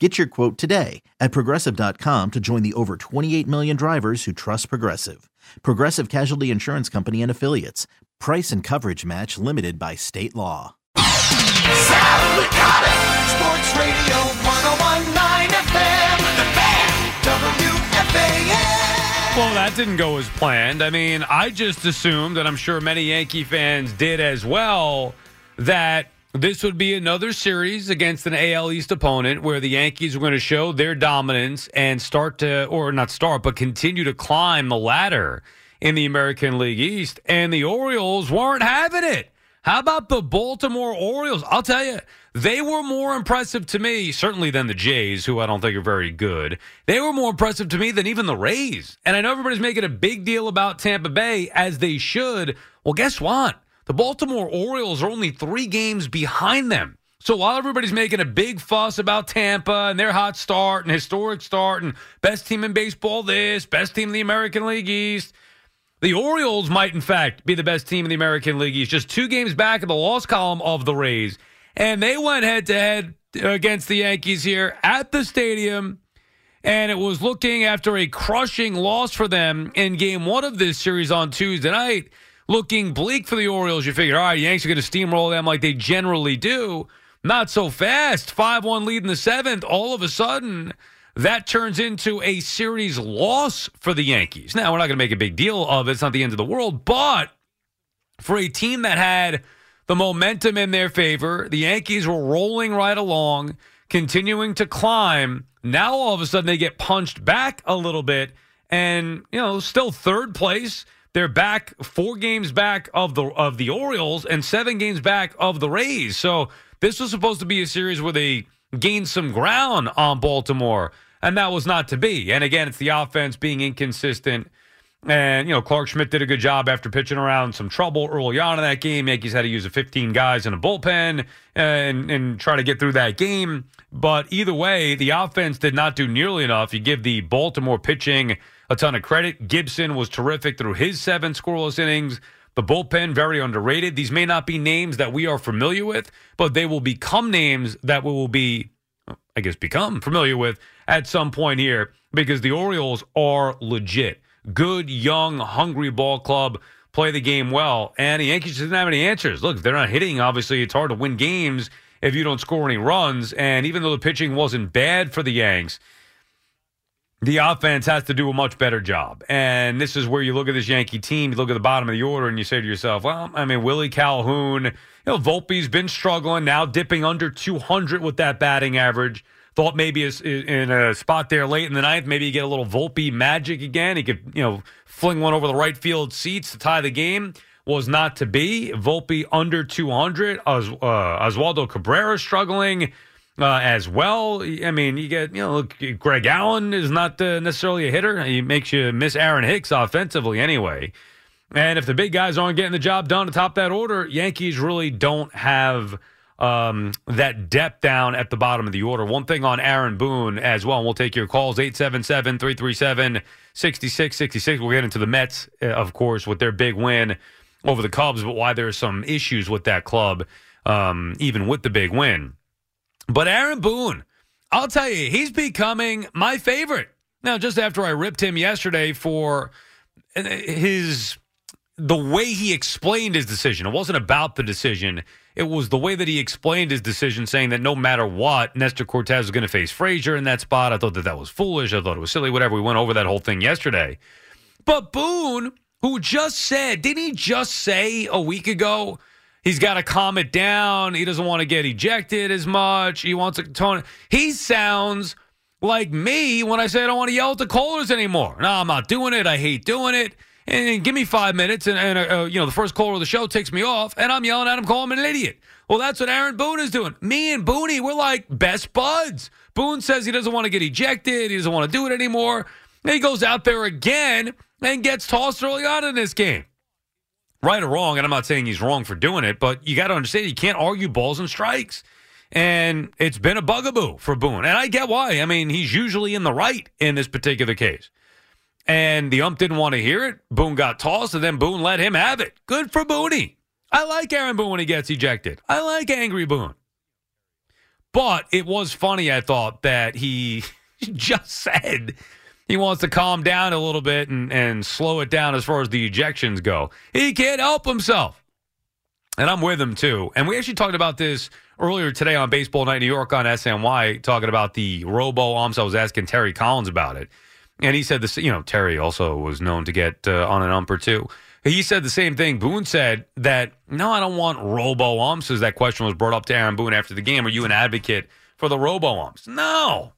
Get your quote today at progressive.com to join the over 28 million drivers who trust Progressive. Progressive Casualty Insurance Company and Affiliates. Price and coverage match limited by state law. Sal Sports Radio 1019 FM, The Fan, WFAN. Well, that didn't go as planned. I mean, I just assumed, and I'm sure many Yankee fans did as well, that this would be another series against an AL East opponent where the Yankees are going to show their dominance and start to, or not start, but continue to climb the ladder in the American League East. And the Orioles weren't having it. How about the Baltimore Orioles? I'll tell you, they were more impressive to me, certainly than the Jays, who I don't think are very good. They were more impressive to me than even the Rays. And I know everybody's making a big deal about Tampa Bay, as they should. Well, guess what? The Baltimore Orioles are only three games behind them. So while everybody's making a big fuss about Tampa and their hot start and historic start and best team in baseball this, best team in the American League East, the Orioles might in fact be the best team in the American League East, just two games back in the loss column of the Rays. And they went head to head against the Yankees here at the stadium. And it was looking after a crushing loss for them in game one of this series on Tuesday night looking bleak for the Orioles. You figure, all right, Yanks are going to steamroll them like they generally do. Not so fast. 5 1 lead in the seventh. All of a sudden, that turns into a series loss for the Yankees. Now, we're not going to make a big deal of it. It's not the end of the world. But for a team that had the momentum in their favor, the Yankees were rolling right along, continuing to climb. Now, all of a sudden, they get punched back a little bit. And, you know, still third place they're back four games back of the of the Orioles and seven games back of the Rays. So this was supposed to be a series where they gained some ground on Baltimore, and that was not to be. And again, it's the offense being inconsistent. And, you know, Clarke Schmidt did a good job after pitching around some trouble early on in that game. Yankees had to use a 15 guys in a bullpen uh, and, and try to get through that game. But either way, the offense did not do nearly enough. You give the Baltimore pitching a ton of credit. Gibson was terrific through his seven scoreless innings. The bullpen, very underrated. These may not be names that we are familiar with, but they will become names that we will be, I guess, become familiar with at some point here because the Orioles are legit. Good, young, hungry ball club. Play the game well. And the Yankees didn't have any answers. Look, they're not hitting, obviously it's hard to win games if you don't score any runs. And even though the pitching wasn't bad for the Yanks, the offense has to do a much better job. And this is where you look at this Yankee team, you look at the bottom of the order, and you say to yourself, well, I mean, Willie Calhoun, you know, Volpe's been struggling now, dipping under 200 with that batting average. Thought maybe in a spot there late in the ninth, maybe you get a little Volpe magic again. He could, you know, fling one over the right field seats to tie the game. Was not to be. Volpe under 200. Os, uh, Oswaldo Cabrera struggling uh, as well. I mean, you get, you know, look, Greg Allen is not uh, necessarily a hitter. He makes you miss Aaron Hicks offensively anyway. And if the big guys aren't getting the job done atop that order, Yankees really don't have um, that depth down at the bottom of the order. One thing on Aaron Boone as well, and we'll take your calls 877 337 6666. We'll get into the Mets, uh, of course, with their big win over the Cubs, but why there are some issues with that club, um, even with the big win. But Aaron Boone, I'll tell you, he's becoming my favorite. Now, just after I ripped him yesterday for uh, his the way he explained his decision, it wasn't about the decision. It was the way that he explained his decision, saying that no matter what, Nestor Cortes is going to face Frazier in that spot. I thought that that was foolish. I thought it was silly. Whatever. We went over that whole thing yesterday. But Boone, who just said, didn't he just say a week ago? He's got to calm it down. He doesn't want to get ejected as much. He wants to tone. He sounds like me when I say I don't want to yell at the callers anymore. No, I'm not doing it. I hate doing it. And give me five minutes, and, and uh, you know the first caller of the show takes me off, and I'm yelling at him, calling him an idiot. Well, that's what Aaron Boone is doing. Me and Booney, we're like best buds. Boone says he doesn't want to get ejected. He doesn't want to do it anymore. And he goes out there again and gets tossed early on in this game right or wrong, and I'm not saying he's wrong for doing it, but you got to understand you can't argue balls and strikes. And it's been a bugaboo for Boone. And I get why. I mean, he's usually in the right in this particular case. And the ump didn't want to hear it. Boone got tossed, and then Boone let him have it. Good for Booney. I like Aaron Boone when he gets ejected. I like angry Boone. But it was funny, I thought, that he just said he wants to calm down a little bit and, and slow it down as far as the ejections go. He can't help himself. And I'm with him too. And we actually talked about this earlier today on Baseball Night New York on SNY, talking about the robo umps. I was asking Terry Collins about it. And he said this, you know, Terry also was known to get uh, on an ump or two. He said the same thing. Boone said that, no, I don't want robo umps, as that question was brought up to Aaron Boone after the game. Are you an advocate for the robo umps? No.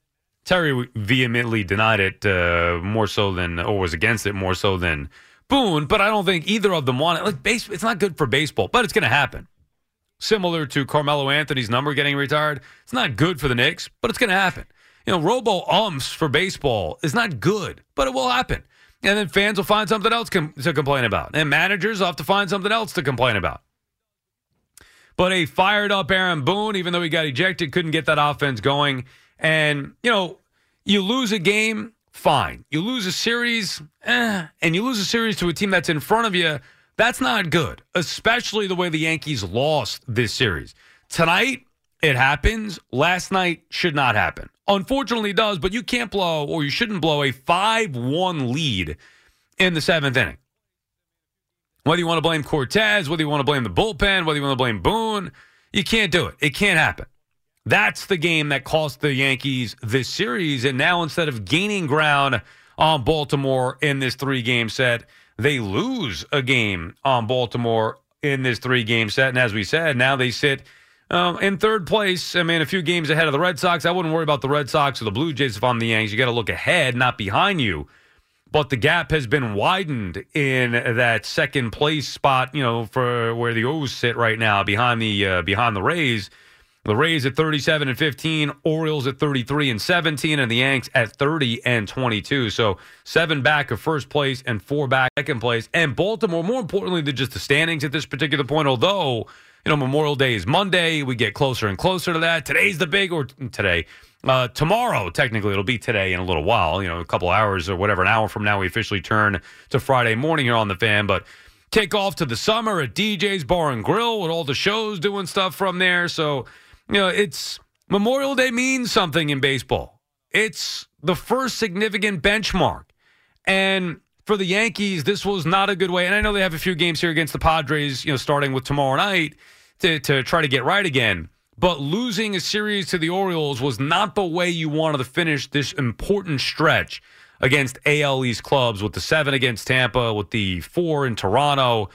Terry vehemently denied it uh, more so than, or was against it more so than Boone, but I don't think either of them want it. Like, base, it's not good for baseball, but it's going to happen. Similar to Carmelo Anthony's number getting retired. It's not good for the Knicks, but it's going to happen. You know, robo umps for baseball is not good, but it will happen. And then fans will find something else com- to complain about. And managers will have to find something else to complain about. But a fired up Aaron Boone, even though he got ejected, couldn't get that offense going. And, you know, you lose a game, fine. You lose a series, eh, and you lose a series to a team that's in front of you, that's not good, especially the way the Yankees lost this series. Tonight, it happens. Last night should not happen. Unfortunately, it does, but you can't blow, or you shouldn't blow, a 5 1 lead in the seventh inning. Whether you want to blame Cortes, whether you want to blame the bullpen, whether you want to blame Boone, you can't do it. It can't happen. That's the game that cost the Yankees this series. And now instead of gaining ground on Baltimore in this three game set, they lose a game on Baltimore in this three game set. And as we said, now they sit um, in third place. I mean, a few games ahead of the Red Sox. I wouldn't worry about the Red Sox or the Blue Jays if I'm the Yankees. You got to look ahead, not behind you. But the gap has been widened in that second place spot, you know, for where the O's sit right now, behind the uh, behind the Rays. The Rays at 37 and 15, Orioles at 33 and 17, and the Yanks at 30 and 22. So seven back of first place and four back second place. And Baltimore, more importantly than just the standings at this particular point, although you know Memorial Day is Monday, we get closer and closer to that. Today's the big, or today, uh, tomorrow, technically, it'll be today in a little while, you know, a couple hours or whatever, an hour from now, we officially turn to Friday morning here on the fan. But kick off to the summer at DJ's Bar and Grill with all the shows doing stuff from there. So you know, it's Memorial Day means something in baseball. It's the first significant benchmark. And for the Yankees, this was not a good way. And I know they have a few games here against the Padres, you know, starting with tomorrow night to, to try to get right again. But losing a series to the Orioles was not the way you wanted to finish this important stretch against AL East clubs with the seven against Tampa, with the four in Toronto.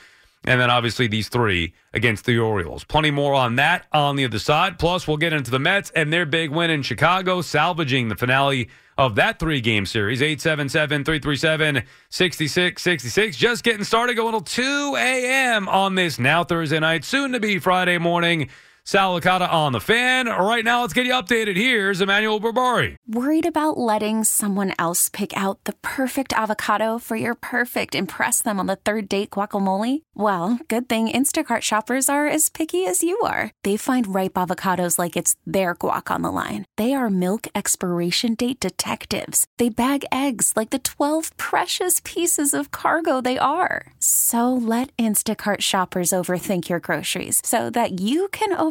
And then obviously these three against the Orioles. Plenty more on that on the other side. Plus, we'll get into the Mets and their big win in Chicago, salvaging the finale of that three game series. 877 337 6666. Just getting started, going till 2 a.m. on this now Thursday night, soon to be Friday morning. Sal Licata on the fan. Right now, let's get you updated. Here's Emmanuel Berbari. Worried about letting someone else pick out the perfect avocado for your perfect impress them on the third date guacamole? Well, good thing Instacart shoppers are as picky as you are. They find ripe avocados like it's their guac on the line. They are milk expiration date detectives. They bag eggs like the 12 precious pieces of cargo they are. So let Instacart shoppers overthink your groceries so that you can overthink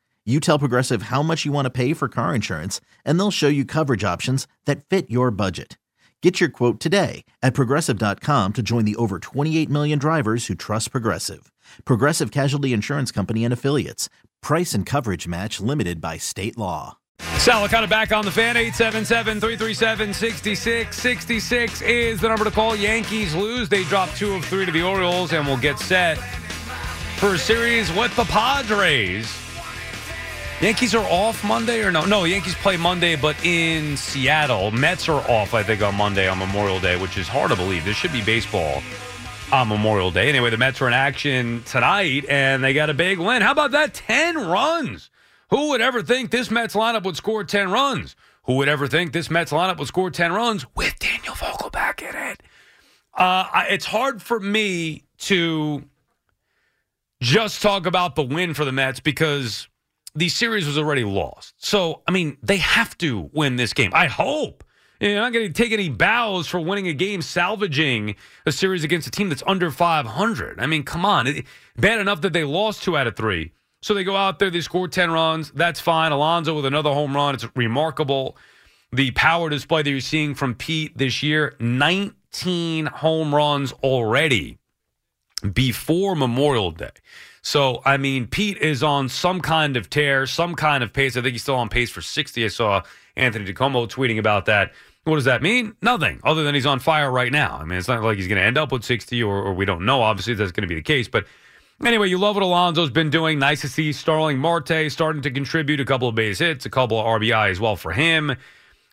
You tell Progressive how much you want to pay for car insurance, and they'll show you coverage options that fit your budget. Get your quote today at progressive.com to join the over 28 million drivers who trust Progressive. Progressive Casualty Insurance Company and Affiliates. Price and coverage match limited by state law. Sal Licata back on the fan. 877-337-6666 is the number to call. Yankees lose. They drop two of three to the Orioles and will get set for a series with the Padres. Yankees are off Monday or no? No, Yankees play Monday, but in Seattle. Mets are off, I think, on Monday on Memorial Day, which is hard to believe. There should be baseball on Memorial Day. Anyway, the Mets are in action tonight, and they got a big win. How about that? 10 runs. Who would ever think this Mets lineup would score 10 runs? Who would ever think this Mets lineup would score 10 runs with Daniel Vogelbach in it? Uh, it's hard for me to just talk about the win for the Mets because the series was already lost. So, I mean, they have to win this game. I hope. You're not going to take any bows for winning a game, salvaging a series against a team that's under 500. I mean, come on. It, bad enough that they lost two out of three. So they go out there, they score 10 runs. That's fine. Alonso with another home run. It's remarkable. The power display that you're seeing from Pete this year 19 home runs already before Memorial Day. So, I mean, Pete is on some kind of tear, some kind of pace. I think he's still on pace for 60. I saw Anthony DiComo tweeting about that. What does that mean? Nothing, other than he's on fire right now. I mean, it's not like he's going to end up with 60, or, or we don't know. Obviously, that's going to be the case. But anyway, you love what Alonso's been doing. Nice to see Starling Marte starting to contribute a couple of base hits, a couple of RBI as well for him.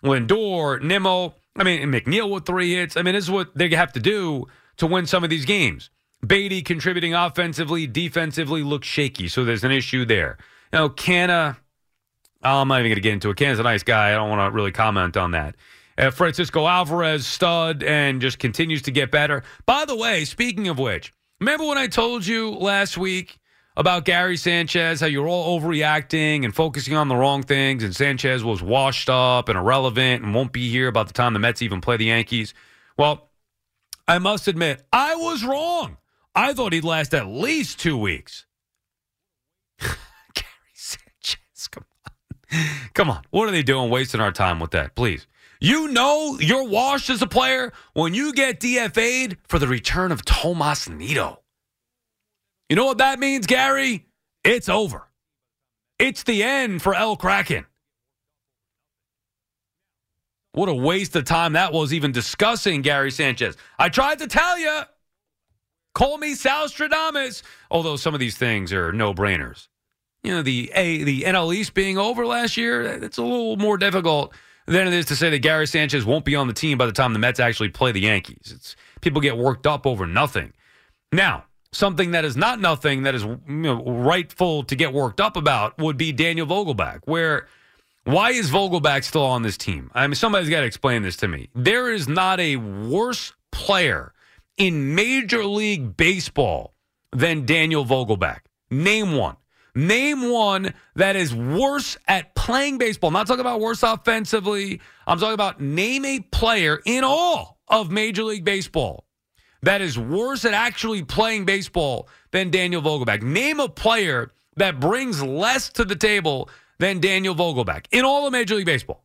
Lindor, Nimmo, I mean, McNeil with three hits. I mean, this is what they have to do to win some of these games. Baty contributing offensively, defensively looks shaky, so there's an issue there. Now, Canha, oh, I'm not even going to get into it. Canha's a nice guy. I don't want to really comment on that. Uh, Francisco Alvarez, stud, and just continues to get better. By the way, speaking of which, remember when I told you last week about Gary Sanchez, how you're all overreacting and focusing on the wrong things, and Sanchez was washed up and irrelevant and won't be here about the time the Mets even play the Yankees? Well, I must admit, I was wrong. I thought he'd last at least two weeks. Gary Sanchez, come on. Come on. What are they doing wasting our time with that? Please. You know you're washed as a player when you get DFA'd for the return of Tomas Nido. You know what that means, Gary? It's over. It's the end for El Kraken. What a waste of time that was even discussing Gary Sanchez. I tried to tell you. Call me Sal Stradamus. Although some of these things are no brainers. You know, the a the NL East being over last year, it's a little more difficult than it is to say that Gary Sanchez won't be on the team by the time the Mets actually play the Yankees. It's people get worked up over nothing. Now, something that is not nothing that is you know, rightful to get worked up about would be Daniel Vogelbach. Where why is Vogelbach still on this team? I mean, somebody's got to explain this to me. There is not a worse player in Major League Baseball than Daniel Vogelbach. Name one. Name one that is worse at playing baseball. I'm not talking about worse offensively. I'm talking about name a player in all of Major League Baseball that is worse at actually playing baseball than Daniel Vogelbach. Name a player that brings less to the table than Daniel Vogelbach in all of Major League Baseball.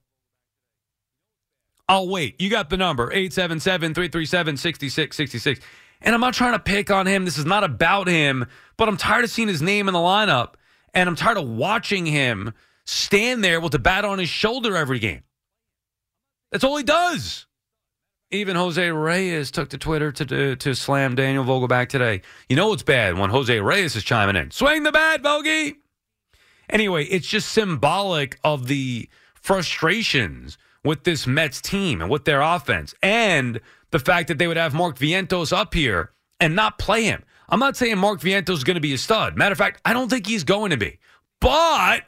I'll wait. You got the number 877 337 6666. And I'm not trying to pick on him. This is not about him, but I'm tired of seeing his name in the lineup. And I'm tired of watching him stand there with the bat on his shoulder every game. That's all he does. Even Jose Reyes took to Twitter to, to, to slam Daniel Vogelbach today. You know what's bad when Jose Reyes is chiming in. Swing the bat, Vogie. Anyway, it's just symbolic of the frustrations with this Mets team and with their offense and the fact that they would have Mark Vientos up here and not play him. I'm not saying Mark Vientos is going to be a stud. Matter of fact, I don't think he's going to be. But,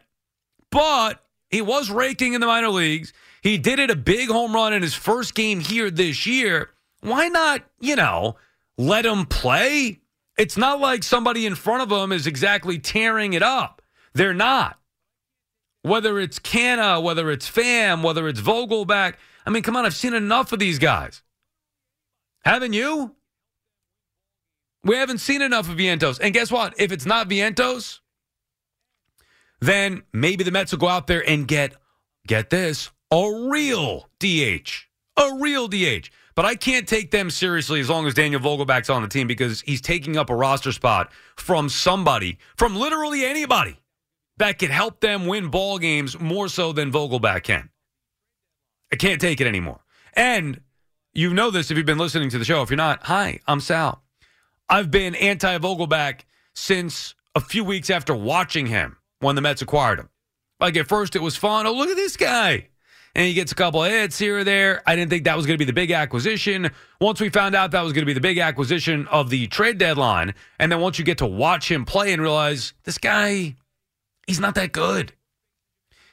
but he was raking in the minor leagues. He did it a big home run in his first game here this year. Why not, you know, let him play? It's not like somebody in front of him is exactly tearing it up. They're not. Whether it's Canha, whether it's Pham, whether it's Vogelbach. I mean, come on, I've seen enough of these guys. Haven't you? We haven't seen enough of Vientos. And guess what? If it's not Vientos, then maybe the Mets will go out there and get, get this, a real DH. A real DH. But I can't take them seriously as long as Daniel Vogelbach's on the team because he's taking up a roster spot from somebody, from literally anybody that could help them win ball games more so than Vogelbach can. I can't take it anymore. And you know this if you've been listening to the show. If you're not, hi, I'm Sal. I've been anti Vogelbach since a few weeks after watching him when the Mets acquired him. Like at first, it was fun. Oh, look at this guy. And he gets a couple hits here or there. I didn't think that was going to be the big acquisition. Once we found out that was going to be the big acquisition of the trade deadline, and then once you get to watch him play and realize this guy, he's not that good.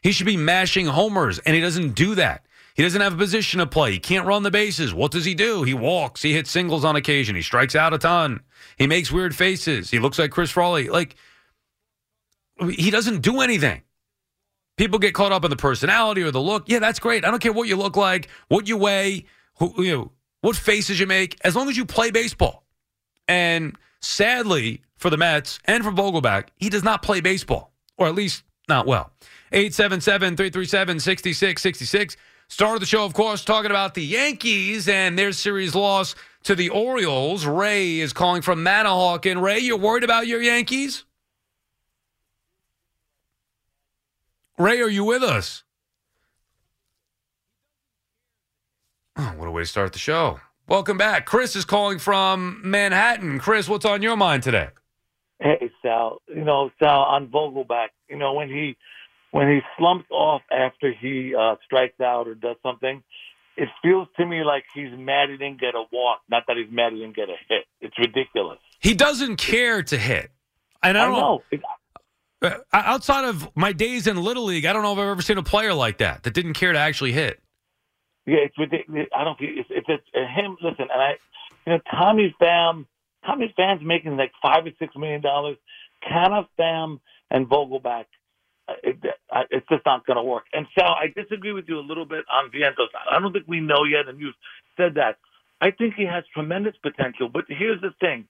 He should be mashing homers, and he doesn't do that. He doesn't have a position to play. He can't run the bases. What does he do? He walks. He hits singles on occasion. He strikes out a ton. He makes weird faces. He looks like Chris Frawley. Like, he doesn't do anything. People get caught up in the personality or the look. Yeah, that's great. I don't care what you look like, what you weigh, who, you know, what faces you make, as long as you play baseball. And sadly for the Mets and for Vogelbach, he does not play baseball, or at least not well. 877 337 6666. Start of the show, of course, talking about the Yankees and their series loss to the Orioles. Ray is calling from Manahawkin. Ray, you're worried about your Yankees? Ray, are you with us? Oh, what a way to start the show. Welcome back. Chris is calling from Manhattan. Chris, what's on your mind today? Hey Sal, you know Sal on Vogelbach. You know when he when he slumps off after he uh, strikes out or does something, it feels to me like he's mad he didn't get a walk, not that he's mad he didn't get a hit. It's ridiculous. He doesn't care to hit. And I I don't know. It, Uh, outside of my days in Little League, I don't know if I've ever seen a player like that that didn't care to actually hit. yeah, it's ridiculous. I don't. It's, it's, it's him. Listen, and I, you know, Tommy Pham. Tommy Pham's making like five or six million dollars. Canha Pham and Vogelbach. uh, It, it's just not going to work. And Sal, I disagree with you a little bit on Vientos. I don't think we know yet, and you've said that. I think he has tremendous potential. But here's the thing: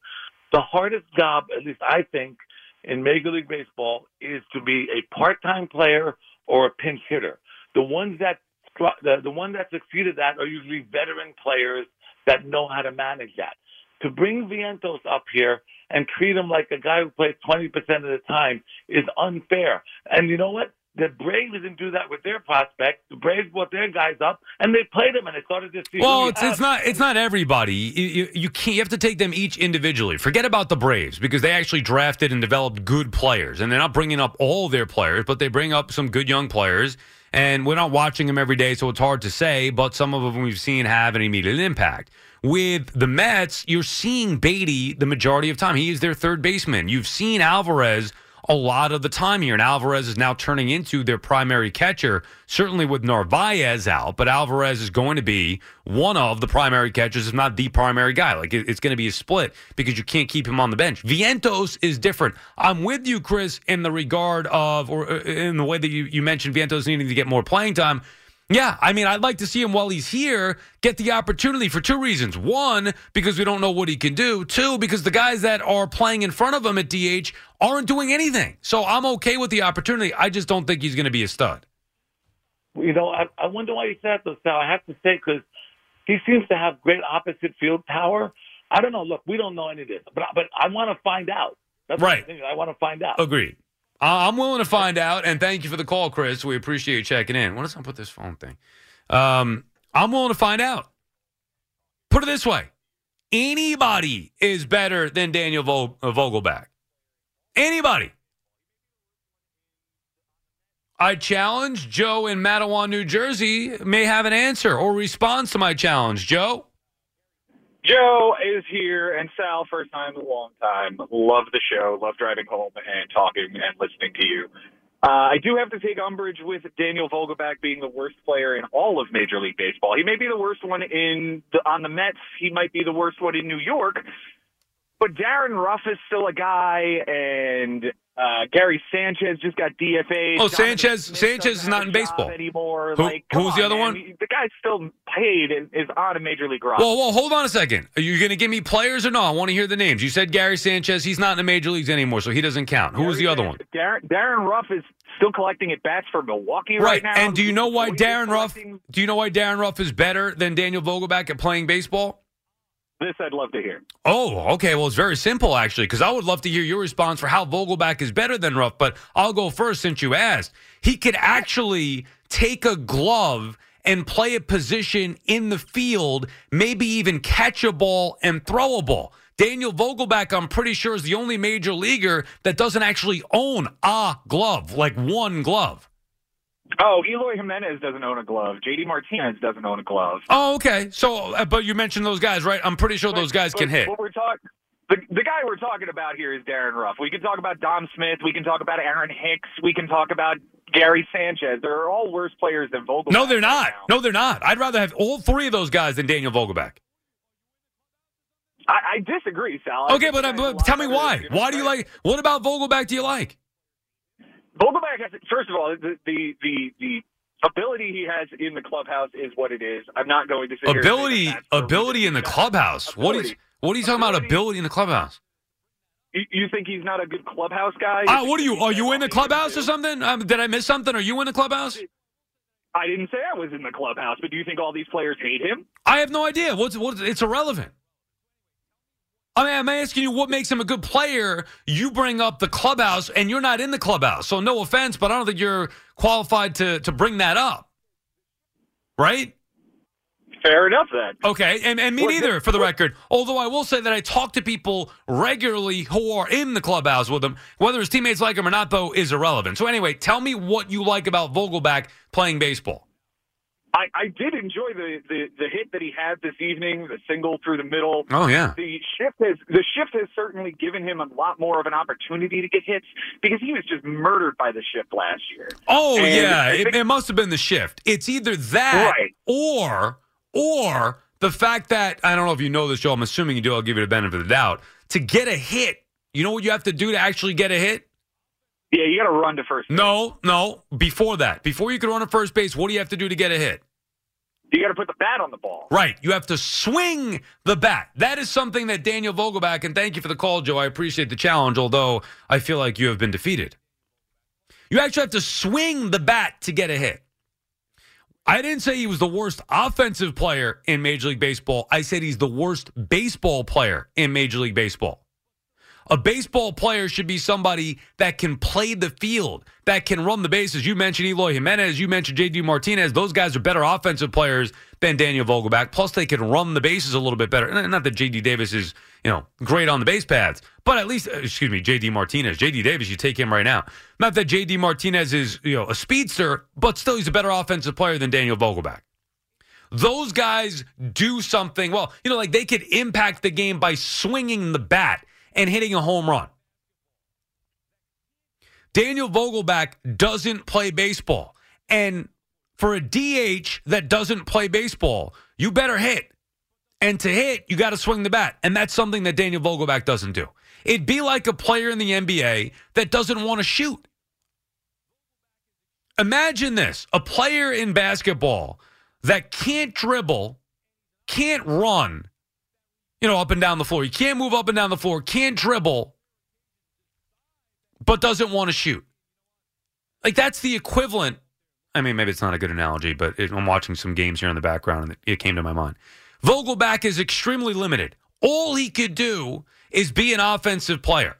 the hardest job, at least I think, in Major League Baseball, is to be a part-time player or a pinch hitter. The ones that the the one that succeeded that are usually veteran players that know how to manage that. To bring Vientos up here and treat him like a guy who plays 20% of the time is unfair. And you know what? The Braves didn't do that with their prospects. The Braves brought their guys up and they played them and they started to see. Well, it's, it's not it's not everybody. You, you, you can't. You have to take them each individually. Forget about the Braves because they actually drafted and developed good players, and they're not bringing up all their players, but they bring up some good young players. And we're not watching them every day, so it's hard to say. But some of them we've seen have an immediate impact. With the Mets, you're seeing Baty the majority of time. He is their third baseman. You've seen Alvarez a lot of the time here. And Alvarez is now turning into their primary catcher, certainly with Narvaez out, but Alvarez is going to be one of the primary catchers, if not the primary guy. Like it's going to be a split because you can't keep him on the bench. Vientos is different. I'm with you, Chris, in the regard of, or uh, in the way that you, you mentioned Vientos needing to get more playing time. Yeah, I mean, I'd like to see him while he's here get the opportunity for two reasons. One, because we don't know what he can do. Two, because the guys that are playing in front of him at DH aren't doing anything. So I'm okay with the opportunity. I just don't think he's going to be a stud. You know, I, I wonder why you said that, Sal. I have to say because he seems to have great opposite field power. I don't know. Look, we don't know any of this, but but I want to find out. That's Right. The. I want to find out. Agreed. I'm willing to find out, and thank you for the call, Chris. We appreciate you checking in. What does I put this phone thing? Um, I'm willing to find out. Put it this way: anybody is better than Daniel Vo- Vogelbach. Anybody. I challenge Joe in Matawan, New Jersey, may have an answer or response to my challenge. Joe. Joe is here, and Sal, first time, in a long time. Love the show. Love driving home and talking and listening to you. Uh, I do have to take umbrage with Daniel Vogelbach being the worst player in all of Major League Baseball. He may be the worst one in the, on the Mets. He might be the worst one in New York. But Darin Ruf is still a guy, and Uh, Gary Sanchez just got DFA. Oh, Sanchez- Sanchez is not in baseball. anymore. Who- like, who come was the other man. one? The guy's still paid and is on a major league roster. Well, well, hold on a second. Are you going to give me players or no? I want to hear the names. You said Gary Sanchez. He's not in the major leagues anymore, so he doesn't count. Who was the other one? Darin, Darin Ruf is still collecting at bats for Milwaukee right, Right. now. And do you know why Darin Ruf? Do you know why Darin Ruf is better than Daniel Vogelbach at playing baseball? This I'd love to hear. Oh, okay. Well, it's very simple actually, because I would love to hear your response for how Vogelbach is better than Ruf. But I'll go first since you asked. He could actually take a glove and play a position in the field, maybe even catch a ball and throw a ball. Daniel Vogelbach, I'm pretty sure, is the only major leaguer that doesn't actually own a glove, like one glove. Oh, Eloy Jimenez doesn't own a glove. JD Martinez doesn't own a glove. Oh, okay. So, uh, but you mentioned those guys, right? I'm pretty sure those guys can hit. What we're talking. The, the guy we're talking about here is Darin Ruf. We can talk about Dom Smith. We can talk about Aaron Hicks. We can talk about Gary Sanchez. They're all worse players than Vogelbach. No, they're not. now. No, they're not. I'd rather have all three of those guys than Daniel Vogelbach. I, I disagree, Sal. I Okay, but, a but tell me why. Why do you like? What about Vogelbach? Do you like? Vogelbach has first of all the the the, the ability he has in the clubhouse is what it is. I'm not going to sit here and say Ability, that ability in the clubhouse. What is? What are you talking about? Ability. Ability in the clubhouse? You, you think he's not a good clubhouse guy? Ah, what are you? Are you in the nothing he can clubhouse or something? Um, did I miss something? Are you in the clubhouse? I didn't say I was in the clubhouse, but do you think all these players hate him? I have no idea. What's what? It's irrelevant. I mean, I'm asking you what makes him a good player. You bring up the clubhouse, and you're not in the clubhouse. So no offense, but I don't think you're qualified to to bring that up. Right? Fair enough then. Okay, and, and me neither, for the record. Although I will say that I talk to people regularly who are in the clubhouse with him. Whether his teammates like him or not, though, is irrelevant. So anyway, tell me what you like about Vogelbach playing baseball. I, I did enjoy the, the the hit that he had this evening, the single through the middle. Oh yeah, The shift has the shift has certainly given him a lot more of an opportunity to get hits because he was just murdered by the shift last year. Oh And yeah, it, it must have been the shift. It's either that Right. or or the fact that I don't know if you know this, Joe. I'm assuming you do. I'll give you the benefit of the doubt. To get a hit, you know what you have to do to actually get a hit? Yeah, you got to run to first. base. No, no. Before that, before you can run to first base, what do you have to do to get a hit? you got to put the bat on the ball. Right. You have to swing the bat. That is something that Daniel Vogelbach, and thank you for the call, Joe. I appreciate the challenge, although I feel like you have been defeated. You actually have to swing the bat to get a hit. I didn't say he was the worst offensive player in Major League Baseball. I said he's the worst baseball player in Major League Baseball. A baseball player should be somebody that can play the field, that can run the bases. You mentioned Eloy Jimenez, you mentioned JD Martinez. Those guys are better offensive players than Daniel Vogelbach. Plus, they can run the bases a little bit better. Not that JD Davis is, you know, great on the base paths, but at least, uh, excuse me, JD Martinez. JD Davis, you take him right now. Not that JD Martinez is, you know, a speedster, but still, he's a better offensive player than Daniel Vogelbach those guys do something well you know like they could impact the game by swinging the bat and hitting a home run. Daniel vogelbach doesn't play baseball. And for a dh that doesn't play baseball you better hit. And to hit you got to swing the bat. And that's something that daniel vogelbach doesn't do. It'd be like a player in the nba that doesn't want to shoot. Imagine this a player in basketball that can't dribble, can't run, you know, up and down the floor. He can't move up and down the floor, can't dribble, but doesn't want to shoot. Like that's the equivalent. I mean, maybe it's not a good analogy, but it, I'm watching some games here in the background and it came to my mind. Vogelbach is extremely limited. All he could do is be an offensive player.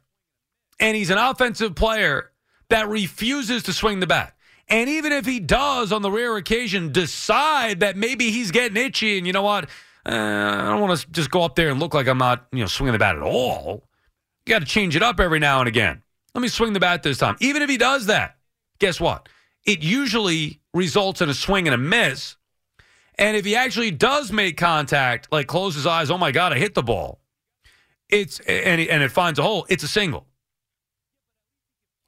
And he's an offensive player that refuses to swing the bat. And even if he does, on the rare occasion, decide that maybe he's getting itchy, and you know what, uh, I don't want to just go up there and look like I'm not, you know, swinging the bat at all. You got to change it up every now and again. Let me swing the bat this time. Even if he does that, guess what? It usually results in a swing and a miss. And if he actually does make contact, like close his eyes, oh my God, I hit the ball. It's and, he- and it finds a hole. It's a single.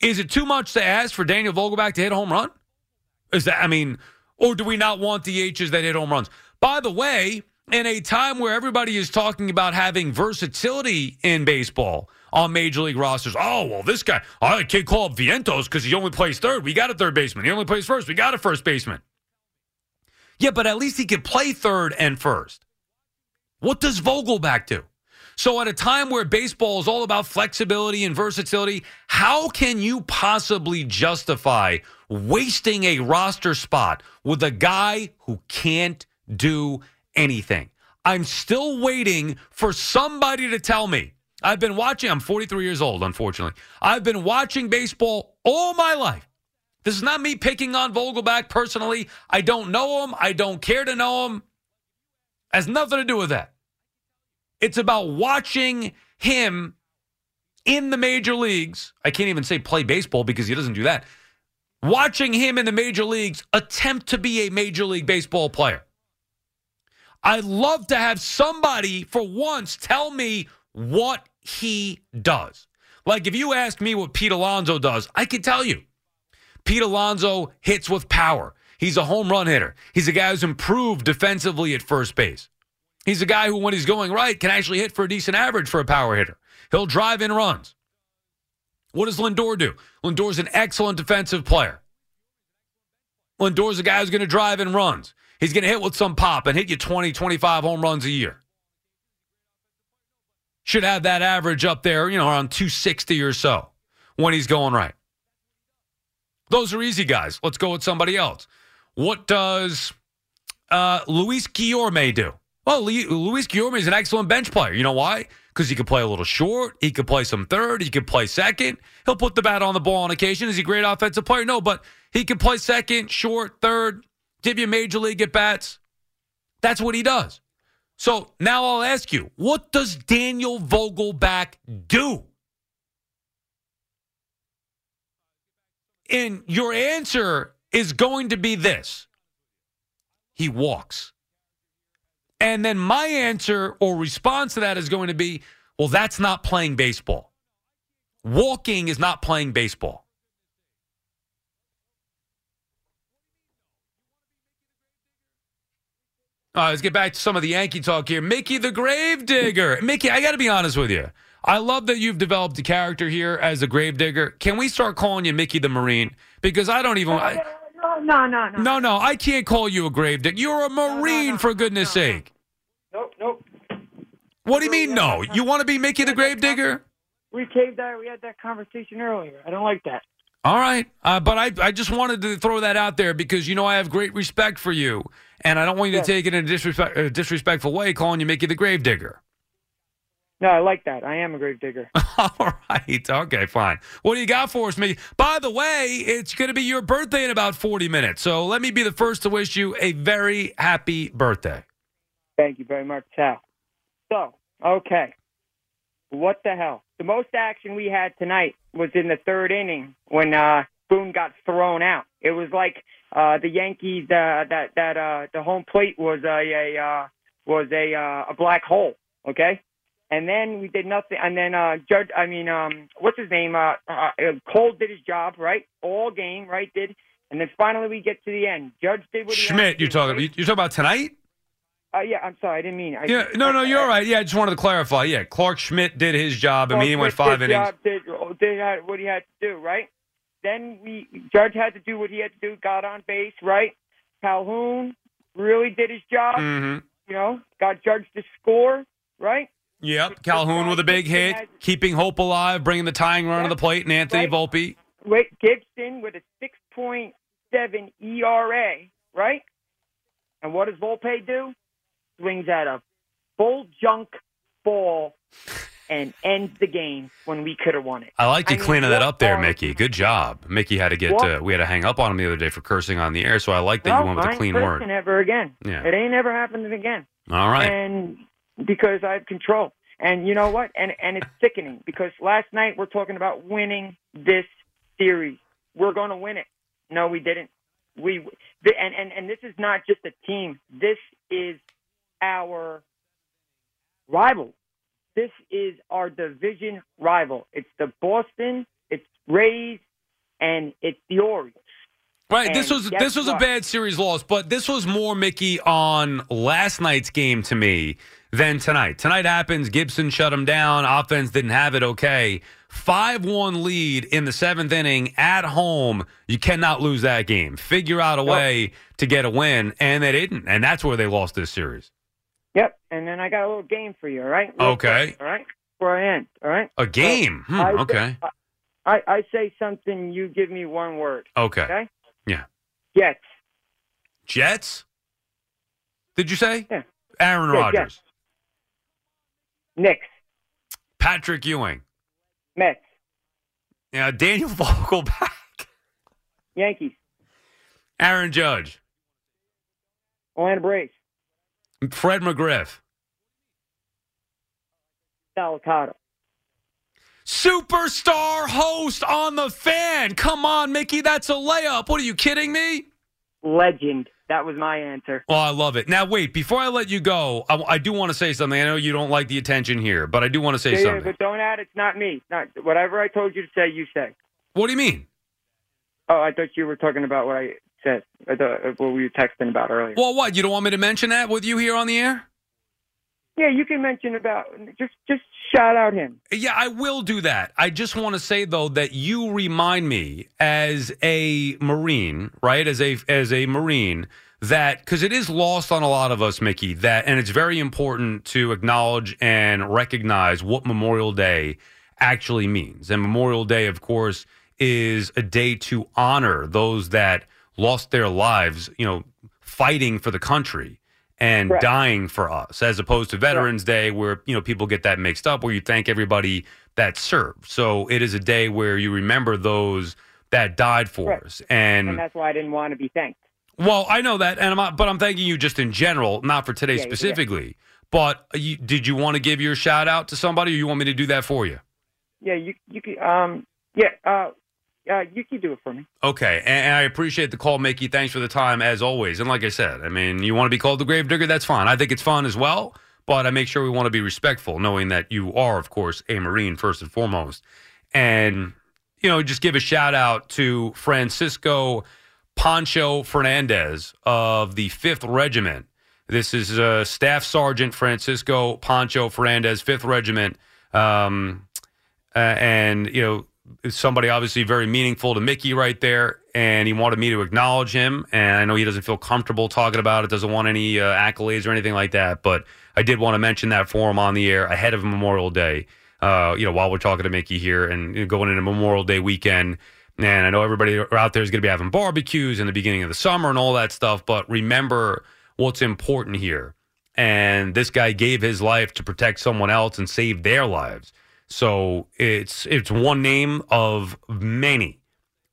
Is it too much to ask for Daniel Vogelbach to hit a home run? Is that I mean, or do we not want the H's that hit home runs? By the way, in a time where everybody is talking about having versatility in baseball, on major league rosters. Oh, well, this guy, I can't call up Vientos because he only plays third. We got a third baseman. He only plays first. We got a first baseman. Yeah, but at least he can play third and first. What does Vogelbach do? So, at a time where baseball is all about flexibility and versatility, how can you possibly justify wasting a roster spot with a guy who can't do anything? I'm still waiting for somebody to tell me. I've been watching, I'm 43 years old, unfortunately. I've been watching baseball all my life. This is not me picking on Vogelbach personally. I don't know him. I don't care to know him. Has nothing to do with that. It's about watching him in the major leagues. I can't even say play baseball because he doesn't do that. Watching him in the major leagues attempt to be a major league baseball player. I'd love to have somebody for once tell me what he does. Like if you ask me what Pete Alonso does, I can tell you. Pete Alonso hits with power. He's a home run hitter. He's a guy who's improved defensively at first base. He's a guy who, when he's going right, can actually hit for a decent average for a power hitter. He'll drive in runs. What does Lindor do? Lindor's an excellent defensive player. Lindor's a guy who's going to drive in runs. He's going to hit with some pop and hit you 20, 25 home runs a year. Should have that average up there, you know, around 260 or so when he's going right. Those are easy guys. Let's go with somebody else. What does uh, Luis Guillorme do? Well, Luis Guillorme is an excellent bench player. You know why? Because he could play a little short. He could play some third. He could play second. He'll put the bat on the ball on occasion. Is he a great offensive player? No, but he can play second, short, third, give you major league at bats. That's what he does. So now I'll ask you, what does Daniel Vogelbach do? And your answer is going to be this he walks. And then my answer or response to that is going to be well, that's not playing baseball. Walking is not playing baseball. Right, let's get back to some of the Yankee talk here. Mickey the Gravedigger. Mickey, I got to be honest with you. I love that you've developed a character here as a gravedigger. Can we start calling you Mickey the Marine? Because I don't even. I, no, no, no, no. No, no, I can't call you a gravedigger. You're a Marine, no, no, for goodness sake. Nope, nope. What do you mean, no? You want to be Mickey the gravedigger? We caved that. We had that conversation earlier. I don't like that. All right, uh, but I, I just wanted to throw that out there because you know I have great respect for you, and I don't want you Yes. to take it in a disrespect, a disrespectful way, calling you Mickey the gravedigger. No, I like that. I am a grave digger. All right. Okay, fine. What do you got for us, me? By the way, it's going to be your birthday in about 40 minutes. So let me be the first to wish you a very happy birthday. Thank you very much, Sal. So, okay. What the hell? The most action we had tonight was in the third inning when uh, Boone got thrown out. It was like uh, the Yankees uh, that that uh, the home plate was a, a uh, was a uh, a black hole. Okay, and then we did nothing. And then uh, Judge, I mean, um, what's his name? Uh, uh, Cole did his job right all game, right? Did and then finally we get to the end. Judge did what he Schmidt, you're talking right? you're talking about tonight? Uh, yeah, I'm sorry, I didn't mean. I, Yeah, no, no, you're all right. Yeah, I just wanted to clarify. Yeah, Clarke Schmidt did his job. I mean, he went five innings. job, Did, did had- what he had to do, right? Then we Judge had to do what he had to do. Got on base, right? Calhoun really did his job. Mm-hmm. You know, got Judge to score, right? Yep, Calhoun with a big hit, keeping hope alive, bringing the tying run to the plate, and Anthony Right. Volpe. Wait, Gibson with a 6.7 ERA, right? And what does Volpe do? Swings at a full junk ball and ends the game when we could have won it. I like you I mean, cleaning that up there, Mickey. Good job. Mickey had to get uh, we had to hang up on him the other day for cursing on the air, so I like that well, you went with I a clean word. ever again. Yeah. It ain't ever happening again. All right. And because I have control. And you know what? And and it's sickening because last night we're talking about winning this series. We're going to win it. No, we didn't. We and and and this is not just a team. This is our rival. This is our division rival. It's the Boston, it's Rays, and it's the Orioles. Right. This was this was a bad series loss, but this was more Mickey on last night's game to me than tonight. Tonight happens. Gibson shut him down. Offense didn't have it. Okay. Five one lead in the seventh inning at home. You cannot lose that game. Figure out a way to get a win, and they didn't, and that's where they lost this series. Yep. And then I got a little game for you. All right. Real Okay. quick, all right. Before I end. All right. A game. Hmm, I- okay. I, I say something. You give me one word. Okay. Okay. Yeah. Jets. Jets. Did you say? Yeah. Aaron Yeah, Rodgers. Knicks. Patrick Ewing. Mets. Yeah. Daniel Vogelbach. Yankees. Aaron Judge. Atlanta Braves. Fred McGriff. Sal Licata. Superstar host on the fan. Come on, Mickey. That's a layup. What are you kidding me? Legend. That was my answer. Oh, I love it. Now, wait, before I let you go, I, I do want to say something. I know you don't like the attention here, but I do want to say Yeah, yeah, something. but don't add. It's not me. Not whatever I told you to say. You say. What do you mean? Oh, I thought you were talking about what I said. I uh, what we were texting about earlier. Well, what? You don't want me to mention that with you here on the air? Yeah, you can mention about just just shout out him. Yeah, I will do that. I just want to say though that you remind me as a Marine, right? As a as a Marine that because it is lost on a lot of us, Mickey, that and it's very important to acknowledge and recognize what Memorial Day actually means. And Memorial Day, of course, is a day to honor those that lost their lives, you know, fighting for the country and Correct. dying for us, as opposed to Veterans Day, where you know people get that mixed up, where you thank everybody that served. So it is a day where you remember those that died for Correct. us. And, and that's why I didn't want to be thanked. well, I know that, and I'm not, but I'm thanking you just in general, not for today Yeah, yeah. specifically. But you, did you want to give your shout out to somebody, or you want me to do that for you? Yeah, you you can um yeah uh uh you can do it for me. Okay, and, I appreciate the call, Mickey. Thanks for the time, as always. And like I said, I mean, you want to be called the Gravedigger, that's fine. I think it's fun as well, but I make sure we want to be respectful, knowing that you are, of course, a Marine first and foremost. And, you know, just give a shout out to Francisco Pancho Fernandez of the 5th Regiment. This is uh, Staff Sergeant Francisco Pancho Fernandez, 5th Regiment. Um, uh, and you know somebody obviously very meaningful to Mickey right there, and he wanted me to acknowledge him. And I know he doesn't feel comfortable talking about it, doesn't want any uh, accolades or anything like that, but I did want to mention that for him on the air ahead of Memorial Day. Uh, you know, while we're talking to Mickey here and you know, going into Memorial Day weekend. And I know everybody out there is going to be having barbecues in the beginning of the summer and all that stuff, but remember what's important here. And this guy gave his life to protect someone else and save their lives. So it's it's one name of many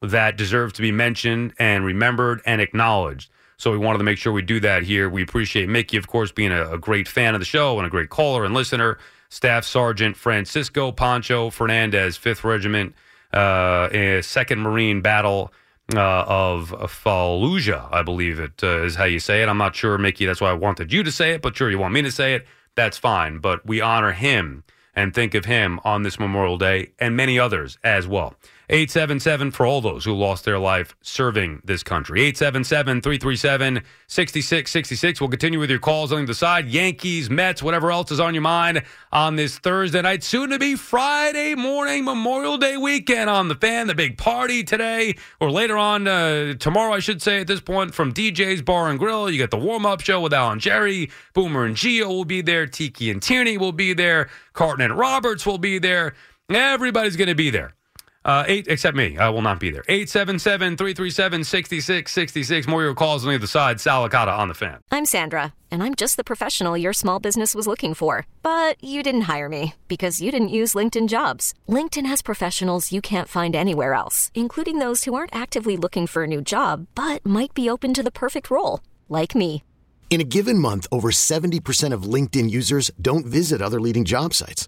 that deserve to be mentioned and remembered and acknowledged. So we wanted to make sure we do that here. We appreciate Mickey, of course, being a, a great fan of the show and a great caller and listener. Staff Sergeant Francisco Pancho Fernandez, Fifth Regiment, uh, eh, Second Marine Battle uh, of Fallujah, I believe it uh, is how you say it. I'm not sure, Mickey. That's why I wanted you to say it, but sure, you want me to say it. That's fine. But we honor him and think of him on this Memorial Day and many others as well. 877 for all those who lost their life serving this country. 877 337 6666. We'll continue with your calls on the side. Yankees, Mets, whatever else is on your mind on this Thursday night. Soon to be Friday morning, Memorial Day weekend on the fan. The big party today or later on uh, tomorrow, I should say, at this point, from DJ's Bar and Grill. You got the warm up show with Alan Jerry. Boomer and Geo will be there. Tiki and Tierney will be there. Carton and Roberts will be there. Everybody's going to be there. Uh, eight, except me. I will not be there. 877 337 6666. More of your calls on the other side. Sal Licata on the fan. I'm Sandra, and I'm just the professional your small business was looking for. But you didn't hire me because you didn't use LinkedIn jobs. LinkedIn has professionals you can't find anywhere else, including those who aren't actively looking for a new job but might be open to the perfect role, like me. In a given month, over 70% of LinkedIn users don't visit other leading job sites.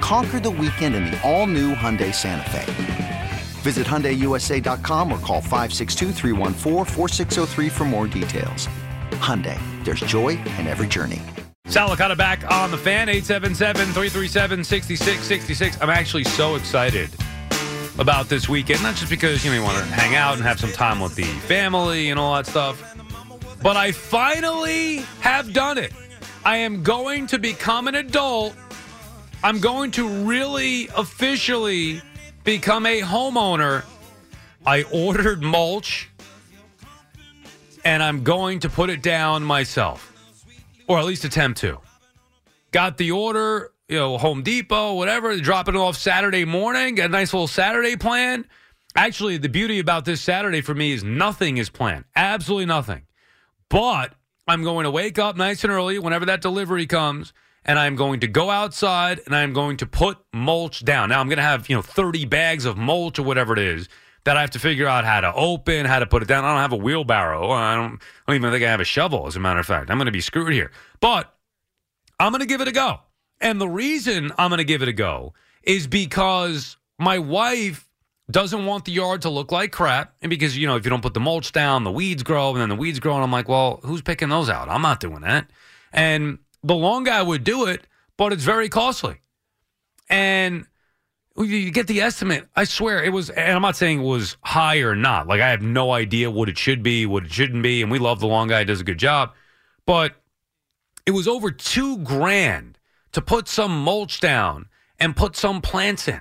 Conquer the weekend in the all-new Hyundai Santa Fe. Visit HyundaiUSA.com or call 562-314-4603 for more details. Hyundai, there's joy in every journey. Sal Licata back on the fan, 877-337-6666. I'm actually so excited about this weekend, not just because, you you want to hang out and have some time with the family and all that stuff, but I finally have done it. I am going to become an adult. I'm going to really officially become a homeowner. I ordered mulch and I'm going to put it down myself or at least attempt to. Got the order, you know, Home Depot, whatever, dropping it off Saturday morning. Got a nice little Saturday plan. Actually, the beauty about this Saturday for me is nothing is planned. Absolutely nothing. But I'm going to wake up nice and early whenever that delivery comes, and I'm going to go outside and I'm going to put mulch down. Now I'm going to have, you know, 30 bags of mulch or whatever it is that I have to figure out how to open, how to put it down. I don't have a wheelbarrow. I don't, I don't even think I have a shovel, as a matter of fact. I'm going to be screwed here. But I'm going to give it a go. And the reason I'm going to give it a go is because my wife doesn't want the yard to look like crap. And because, you know, if you don't put the mulch down, the weeds grow, and then the weeds grow. And I'm like, well, who's picking those out? I'm not doing that. And the long guy would do it, but it's very costly. And you get the estimate. I swear it was, and I'm not saying it was high or not. Like I have no idea what it should be, what it shouldn't be, and we love the long guy; does a good job. But it was over two grand to put some mulch down and put some plants in,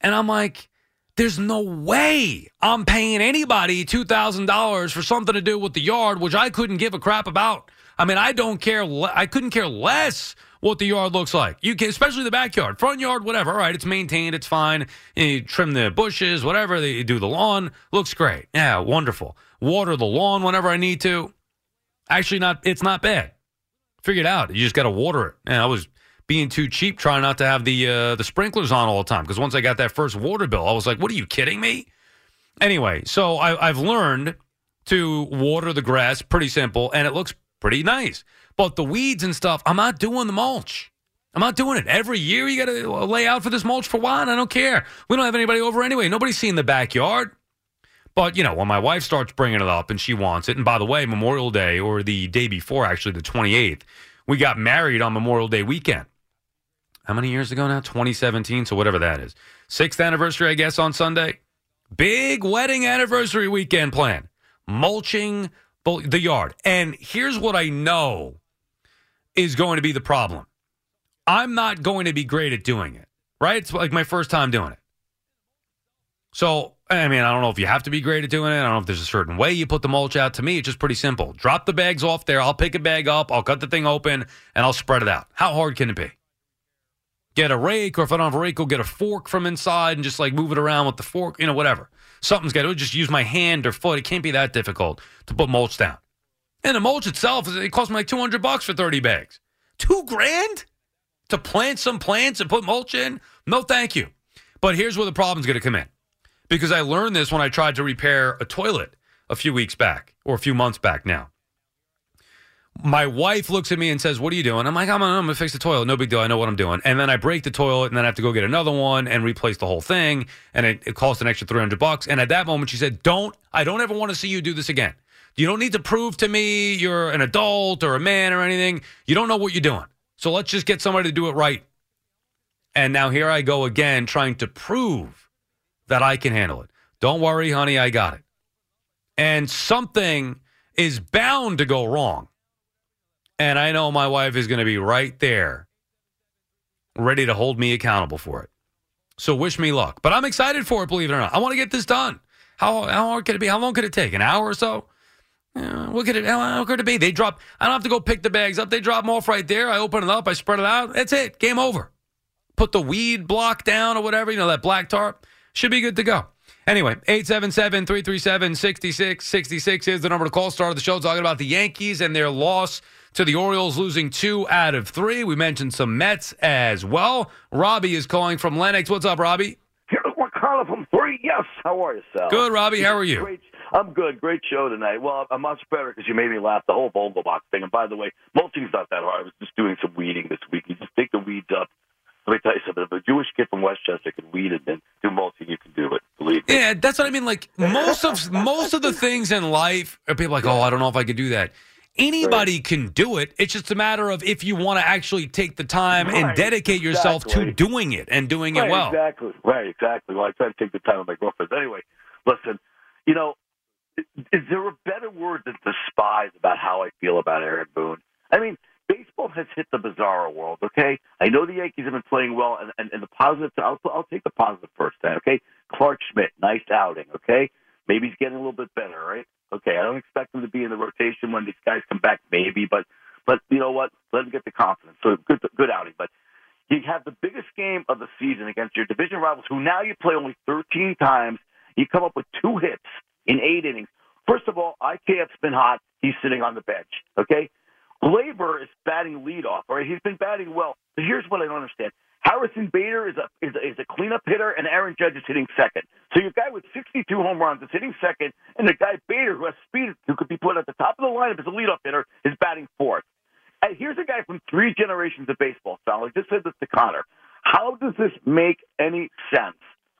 and I'm like, there's no way I'm paying anybody two thousand dollars for something to do with the yard, which I couldn't give a crap about. I mean, I don't care. Le- I couldn't care less what the yard looks like. You can, especially the backyard, front yard, whatever. All right, it's maintained, it's fine. You trim the bushes, whatever. You do the lawn, looks great. Yeah, wonderful. Water the lawn whenever I need to. Actually, not. It's not bad. Figured out. You just got to water it. And I was being too cheap, trying not to have the uh, the sprinklers on all the time. Because once I got that first water bill, I was like, "What are you kidding me?" Anyway, so I, I've learned to water the grass. Pretty simple, and it looks pretty nice. But the weeds and stuff, I'm not doing the mulch. I'm not doing it. Every year you got to uh, lay out for this mulch for one. I don't care. We don't have anybody over anyway. Nobody's seeing the backyard. But, you know, when my wife starts bringing it up and she wants it, and by the way, Memorial Day or the day before, actually, the 28th, we got married on Memorial Day weekend. How many years ago now? 2017, so whatever that is. Sixth anniversary, I guess, on Sunday. Big wedding anniversary weekend plan. Mulching the yard. And here's what I know is going to be the problem. I'm not going to be great at doing it, right? It's like my first time doing it. So, I mean, I don't know if you have to be great at doing it. I don't know if there's a certain way you put the mulch out. To me, it's just pretty simple. Drop the bags off there. I'll pick a bag up. I'll cut the thing open and I'll spread it out. How hard can it be? Get a rake, or if I don't have a rake, go get a fork from inside and just like move it around with the fork, you know, whatever. Something's got to just use my hand or foot. It can't be that difficult to put mulch down. And the mulch itself, it cost me like 200 bucks for 30 bags. Two grand to plant some plants and put mulch in? No, thank you. But here's where the problem's going to come in. Because I learned this when I tried to repair a toilet a few weeks back or a few months back now. My wife looks at me and says, What are you doing? I'm like, I'm, I'm to fix the toilet. No big deal. I know what I'm doing. And then I break the toilet and then I have to go get another one and replace the whole thing. And it, it costs an extra 300 bucks. And at that moment, she said, Don't, I don't ever want to see you do this again. You don't need to prove to me you're an adult or a man or anything. You don't know what you're doing. So let's just get somebody to do it right. And now here I go again trying to prove that I can handle it. Don't worry, honey, I got it. And something is bound to go wrong. And I know my wife is going to be right there, ready to hold me accountable for it. So wish me luck. But I'm excited for it, believe it or not. I want to get this done. How, how hard could it be? How long could it take? An hour or so? Yeah, what could it? How could it be? They drop. I don't have to go pick the bags up. They drop them off right there. I open it up. I spread it out. That's it. Game over. Put the weed block down or whatever. You know that black tarp should be good to go. Anyway, 877-337-6666 is the number to call. Start of the show talking about the Yankees and their loss to the Orioles, losing two out of three. We mentioned some Mets as well. Robbie is calling from Lennox. What's up, Robbie? What kind Yes, how are you, Sal? Good, Robbie. How are you? Great. I'm good. Great show tonight. Well, I'm much better because you made me laugh. The whole Vogelbach thing. And by the way, mulching's not that hard. I was just doing some weeding this week. You just take the weeds up. Let me tell you something. If a Jewish kid from Westchester can weed and then do mulching, you can do it. Believe me. Yeah, that's what I mean. Like most of most of the things in life, are people like, oh, I don't know if I could do that. Anybody can do it. It's just a matter of if you want to actually take the time and dedicate yourself exactly. to doing it and doing right, it well. Exactly. Right, exactly. Well, I try to take the time with my girlfriend. Anyway, listen, you know, is, is there a better word than despise about how I feel about Aaron Boone? I mean, baseball has hit the bizarro world, okay? I know the Yankees have been playing well, and, and, and the positive, I'll, I'll take the positive first, then, okay? Clarke Schmidt, nice outing, okay? Maybe he's getting a little bit better, right? Okay, I don't expect him to be in the rotation when these guys come back, maybe, but but you know what? Let him get the confidence. So good, good outing. But you have the biggest game of the season against your division rivals, who now you play only 13 times. You come up with two hits in eight innings. First of all, IKF's been hot. He's sitting on the bench. Okay, Gleyber is batting leadoff. All right, he's been batting well. But here's what I don't understand: Harrison Bader is a is a, is a cleanup hitter, and Aaron Judge is hitting second. So your guy with 62 home runs is hitting second, and the guy Bader, who has speed, who could be put at the top of the lineup as a leadoff hitter, is batting fourth. And here's a guy from three generations of baseball, Sal. I just said this to Connor. How does this make any sense?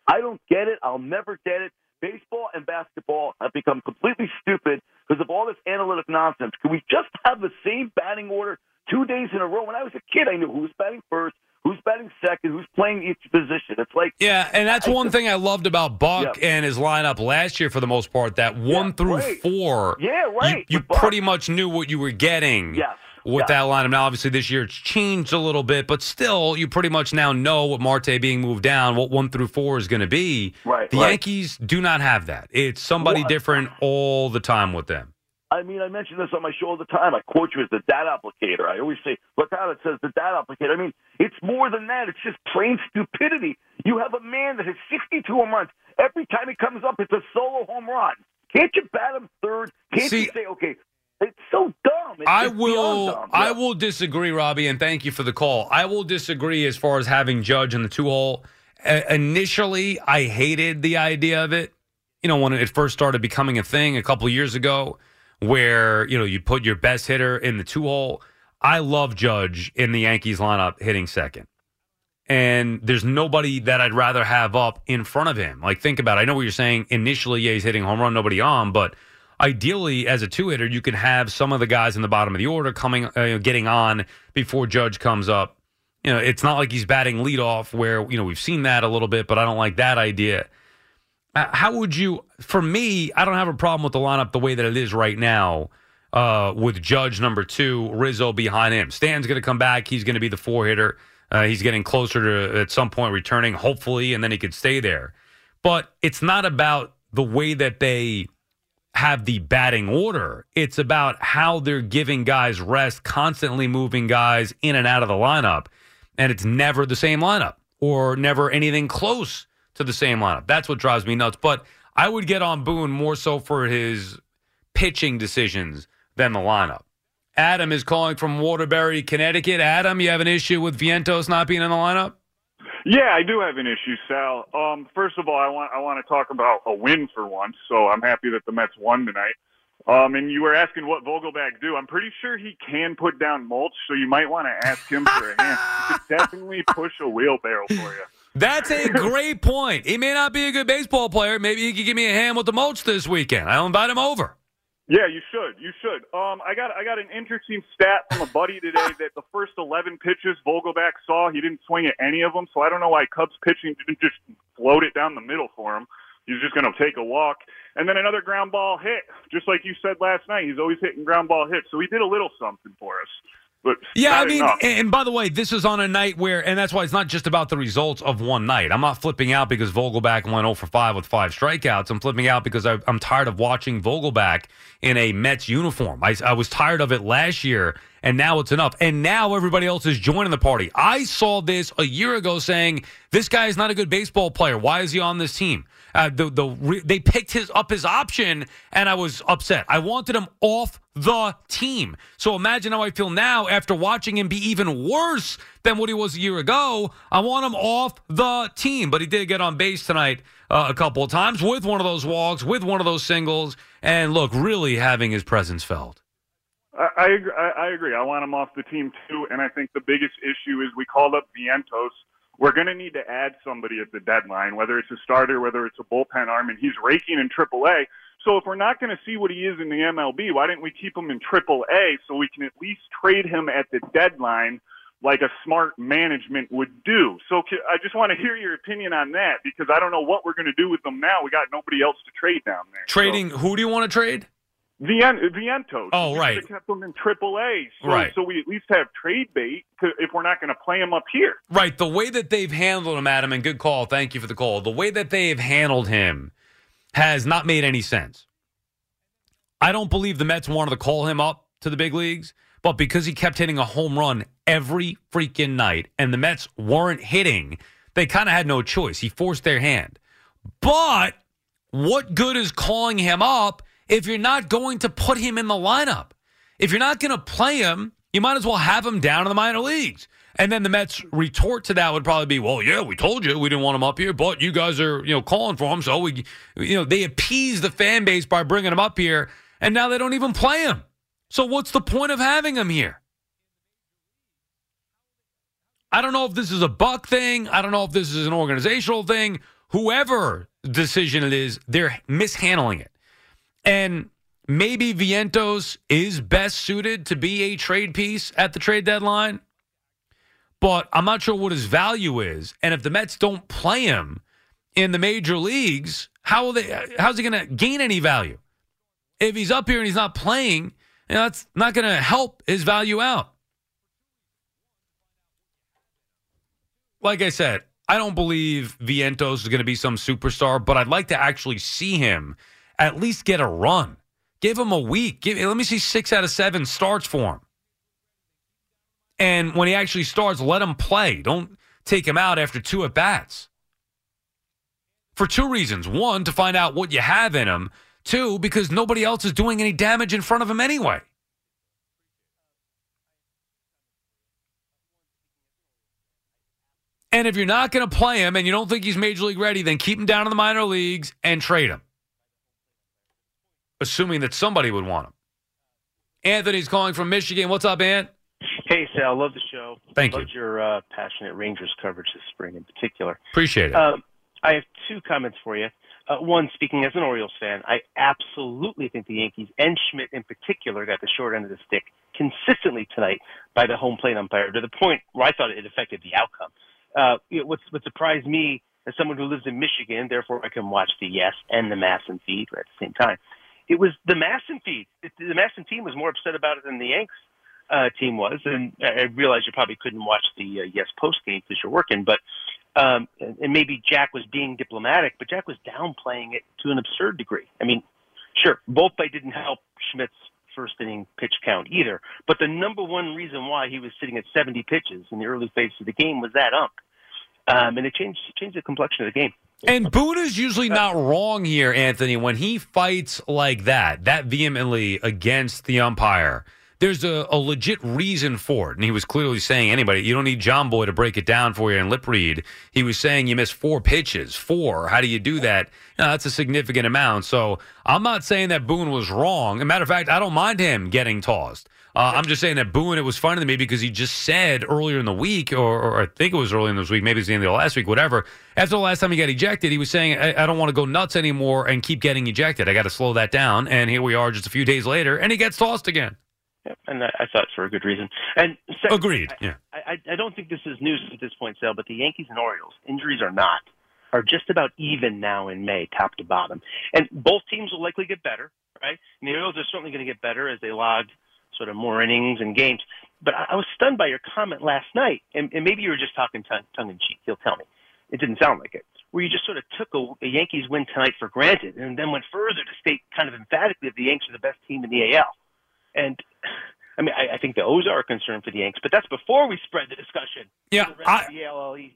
I don't get it. I'll never get it. Baseball and basketball have become completely stupid because of all this analytic nonsense. Can we just have the same batting order two days in a row? When I was a kid, I knew who was batting first, who's batting second, who's playing each position. It's like Yeah, and that's one thing I loved about Buck and his lineup last year for the most part. That one through right. four, Yeah, right, You, you pretty much knew what you were getting. Yes, With yes. that lineup, now obviously this year it's changed a little bit, but still, you pretty much now know what Marte being moved down, what one through four is going to be. Right, The right. Yankees do not have that. It's somebody Well, different all the time with them. I mean, I mention this on my show all the time. I quote you as the data applicator. I always say, look out, it says the data applicator. I mean, it's more than that. It's just plain stupidity. You have a man that has 62 home runs. Every time he comes up, it's a solo home run. Can't you bat him third? Can't See- you say, okay, it's so dumb. It's I will. dumb. I Yeah. will disagree, Robbie, and thank you for the call. I will disagree as far as having Judge in the two hole. Uh, initially, I hated the idea of it. You know, when it first started becoming a thing a couple years ago, where you know you put your best hitter in the two hole. I love Judge in the Yankees lineup hitting second. And there's nobody that I'd rather have up in front of him. Like, think about it. I know what you're saying. Initially, yeah, he's hitting home run, nobody on, but ideally, as a two hitter, you can have some of the guys in the bottom of the order coming, uh, getting on before Judge comes up. You know, it's not like he's batting leadoff where, you know, we've seen that a little bit, but I don't like that idea. Uh, How would you, for me, I don't have a problem with the lineup the way that it is right now uh, with Judge number two, Rizzo behind him. Stan's going to come back. He's going to be the four hitter. Uh, he's getting closer to at some point returning, hopefully, and then he could stay there. But it's not about the way that they have the batting order. It's about how they're giving guys rest, constantly moving guys in and out of the lineup. And it's never the same lineup or never anything close to the same lineup. That's what drives me nuts. But I would get on Boone more so for his pitching decisions than the lineup. Adam is calling from Waterbury, Connecticut. Adam, you have an issue with Vientos not being in the lineup? Yeah, I do have an issue, Sal. Um, first of all, I want I want to talk about a win for once. So I'm happy that the Mets won tonight. Um, and you were asking what Vogelbach do. I'm pretty sure he can put down mulch, so you might want to ask him for a hand. He could definitely push a wheelbarrow for you. That's a great point. He may not be a good baseball player. Maybe he could give me a hand with the mulch this weekend. I'll invite him over. Yeah, you should. You should. Um, I got I got an interesting stat from a buddy today that the first 11 pitches Vogelbach saw, he didn't swing at any of them. So I don't know why Cubs pitching didn't just float it down the middle for him. He's just going to take a walk. And then another ground ball hit, just like you said last night. He's always hitting ground ball hits. So he did a little something for us. But Yeah, I mean, enough. and, by the way, this is on a night where, and that's why it's not just about the results of one night. I'm not flipping out because Vogelbach went 0 for 5 with five strikeouts. I'm flipping out because I, I'm tired of watching Vogelbach in a Mets uniform. I, I was tired of it last year, and now it's enough. And now everybody else is joining the party. I saw this a year ago saying this guy is not a good baseball player. Why is he on this team? Uh, the the they picked his up his option, and I was upset. I wanted him off the team. So imagine how I feel now after watching him be even worse than what he was a year ago. I want him off the team, but he did get on base tonight uh, a couple of times with one of those walks, with one of those singles, and look, really having his presence felt. I, I, I, agree. I want him off the team too, and I think the biggest issue is we called up Vientos. We're going to need to add somebody at the deadline, whether it's a starter, whether it's a bullpen arm, and he's raking in AAA. So if we're not going to see what he is in the MLB, why didn't we keep him in AAA so we can at least trade him at the deadline like a smart management would do? So I just want to hear your opinion on that because I don't know what we're going to do with them now. We got nobody else to trade down there. Trading, who do you want to trade? Vien- Vientos. Oh, We right. kept them in AAA, so, Right. so we at least have trade bait to, if we're not going to play him up here. Right. The way that they've handled him, Adam, and good call. Thank you for the call. The way that they've handled him has not made any sense. I don't believe the Mets wanted to call him up to the big leagues, but because he kept hitting a home run every freaking night and the Mets weren't hitting, they kind of had no choice. He forced their hand. But what good is calling him up if you're not going to put him in the lineup? If you're not going to play him, you might as well have him down in the minor leagues. And then the Mets retort to that would probably be, "Well, yeah, we told you we didn't want him up here, but you guys are, you know, calling for him, so we, you know, they appease the fan base by bringing him up here, and now they don't even play him. So what's the point of having him here? I don't know if this is a buck thing. I don't know if this is an organizational thing. Whoever decision it is, they're mishandling it. And maybe Vientos is best suited to be a trade piece at the trade deadline, but I'm not sure what his value is. And if the Mets don't play him in the major leagues, how will they? How's he going to gain any value? If he's up here and he's not playing, you know, that's not going to help his value out. Like I said, I don't believe Vientos is going to be some superstar, but I'd like to actually see him at least get a run. Give him a week. Give, let me see six out of seven starts for him. And when he actually starts, let him play. Don't take him out after two at bats. For two reasons. One, to find out what you have in him. Two, because nobody else is doing any damage in front of him anyway. And if you're not going to play him and you don't think he's major league ready, then keep him down in the minor leagues and trade him. Assuming that somebody would want him. Anthony's calling from Michigan. What's up, Ant? Hey, Sal, love the show. Thank Loved your uh, passionate Rangers coverage this spring in particular. Appreciate it. Um, I have two comments for you. Uh, one, speaking as an Orioles fan, I absolutely think the Yankees and Schmidt in particular got the short end of the stick consistently tonight by the home plate umpire to the point where I thought it affected the outcome. Uh, you know, what's, what surprised me as someone who lives in Michigan, therefore I can watch the Yes and the MASN feed at the same time. It was the MASN feed. The MASN team was more upset about it than the Yanks uh, team was, and I realize you probably couldn't watch the uh, Yes post game because you're working, but um, and, maybe Jack was being diplomatic, but Jack was downplaying it to an absurd degree. I mean, sure, both play didn't help Schmidt's first inning pitch count either, but the number one reason why he was sitting at 70 pitches in the early phase of the game was that ump, um, and it changed changed the complexion of the game. And Boone is usually not wrong here, Anthony, when he fights like that, that vehemently against the umpire. There's a, a legit reason for it. And he was clearly saying, anybody, you don't need Jomboy to break it down for you and lip read. He was saying you missed four pitches. Four. How do you do that? That's a significant amount. So I'm not saying that Boone was wrong. As a matter of fact, I don't mind him getting tossed. Uh, I'm just saying that Boone, it was funny to me because he just said earlier in the week, or, or I think it was earlier in this week, maybe it's the end of the last week, whatever. After the last time he got ejected, he was saying, I, I don't want to go nuts anymore and keep getting ejected. I got to slow that down. And here we are just a few days later, and he gets tossed again. Yep, and I, I thought for a good reason. And second, Agreed. Yeah. I, I, I don't think this is news at this point, Sal, but the Yankees and Orioles, injuries are not, are just about even now in May, top to bottom. And both teams will likely get better, right? And the Orioles are certainly going to get better as they log sort of more innings and games. But I, I was stunned by your comment last night, and, and maybe you were just talking tongue, tongue in cheek. You'll tell me. It didn't sound like it. Where you just sort of took a, a Yankees win tonight for granted, and then went further to state kind of emphatically that the Yankees are the best team in the AL. And I mean, I, I think the O's are a concern for the Yanks, but that's before we spread the discussion. Yeah, I-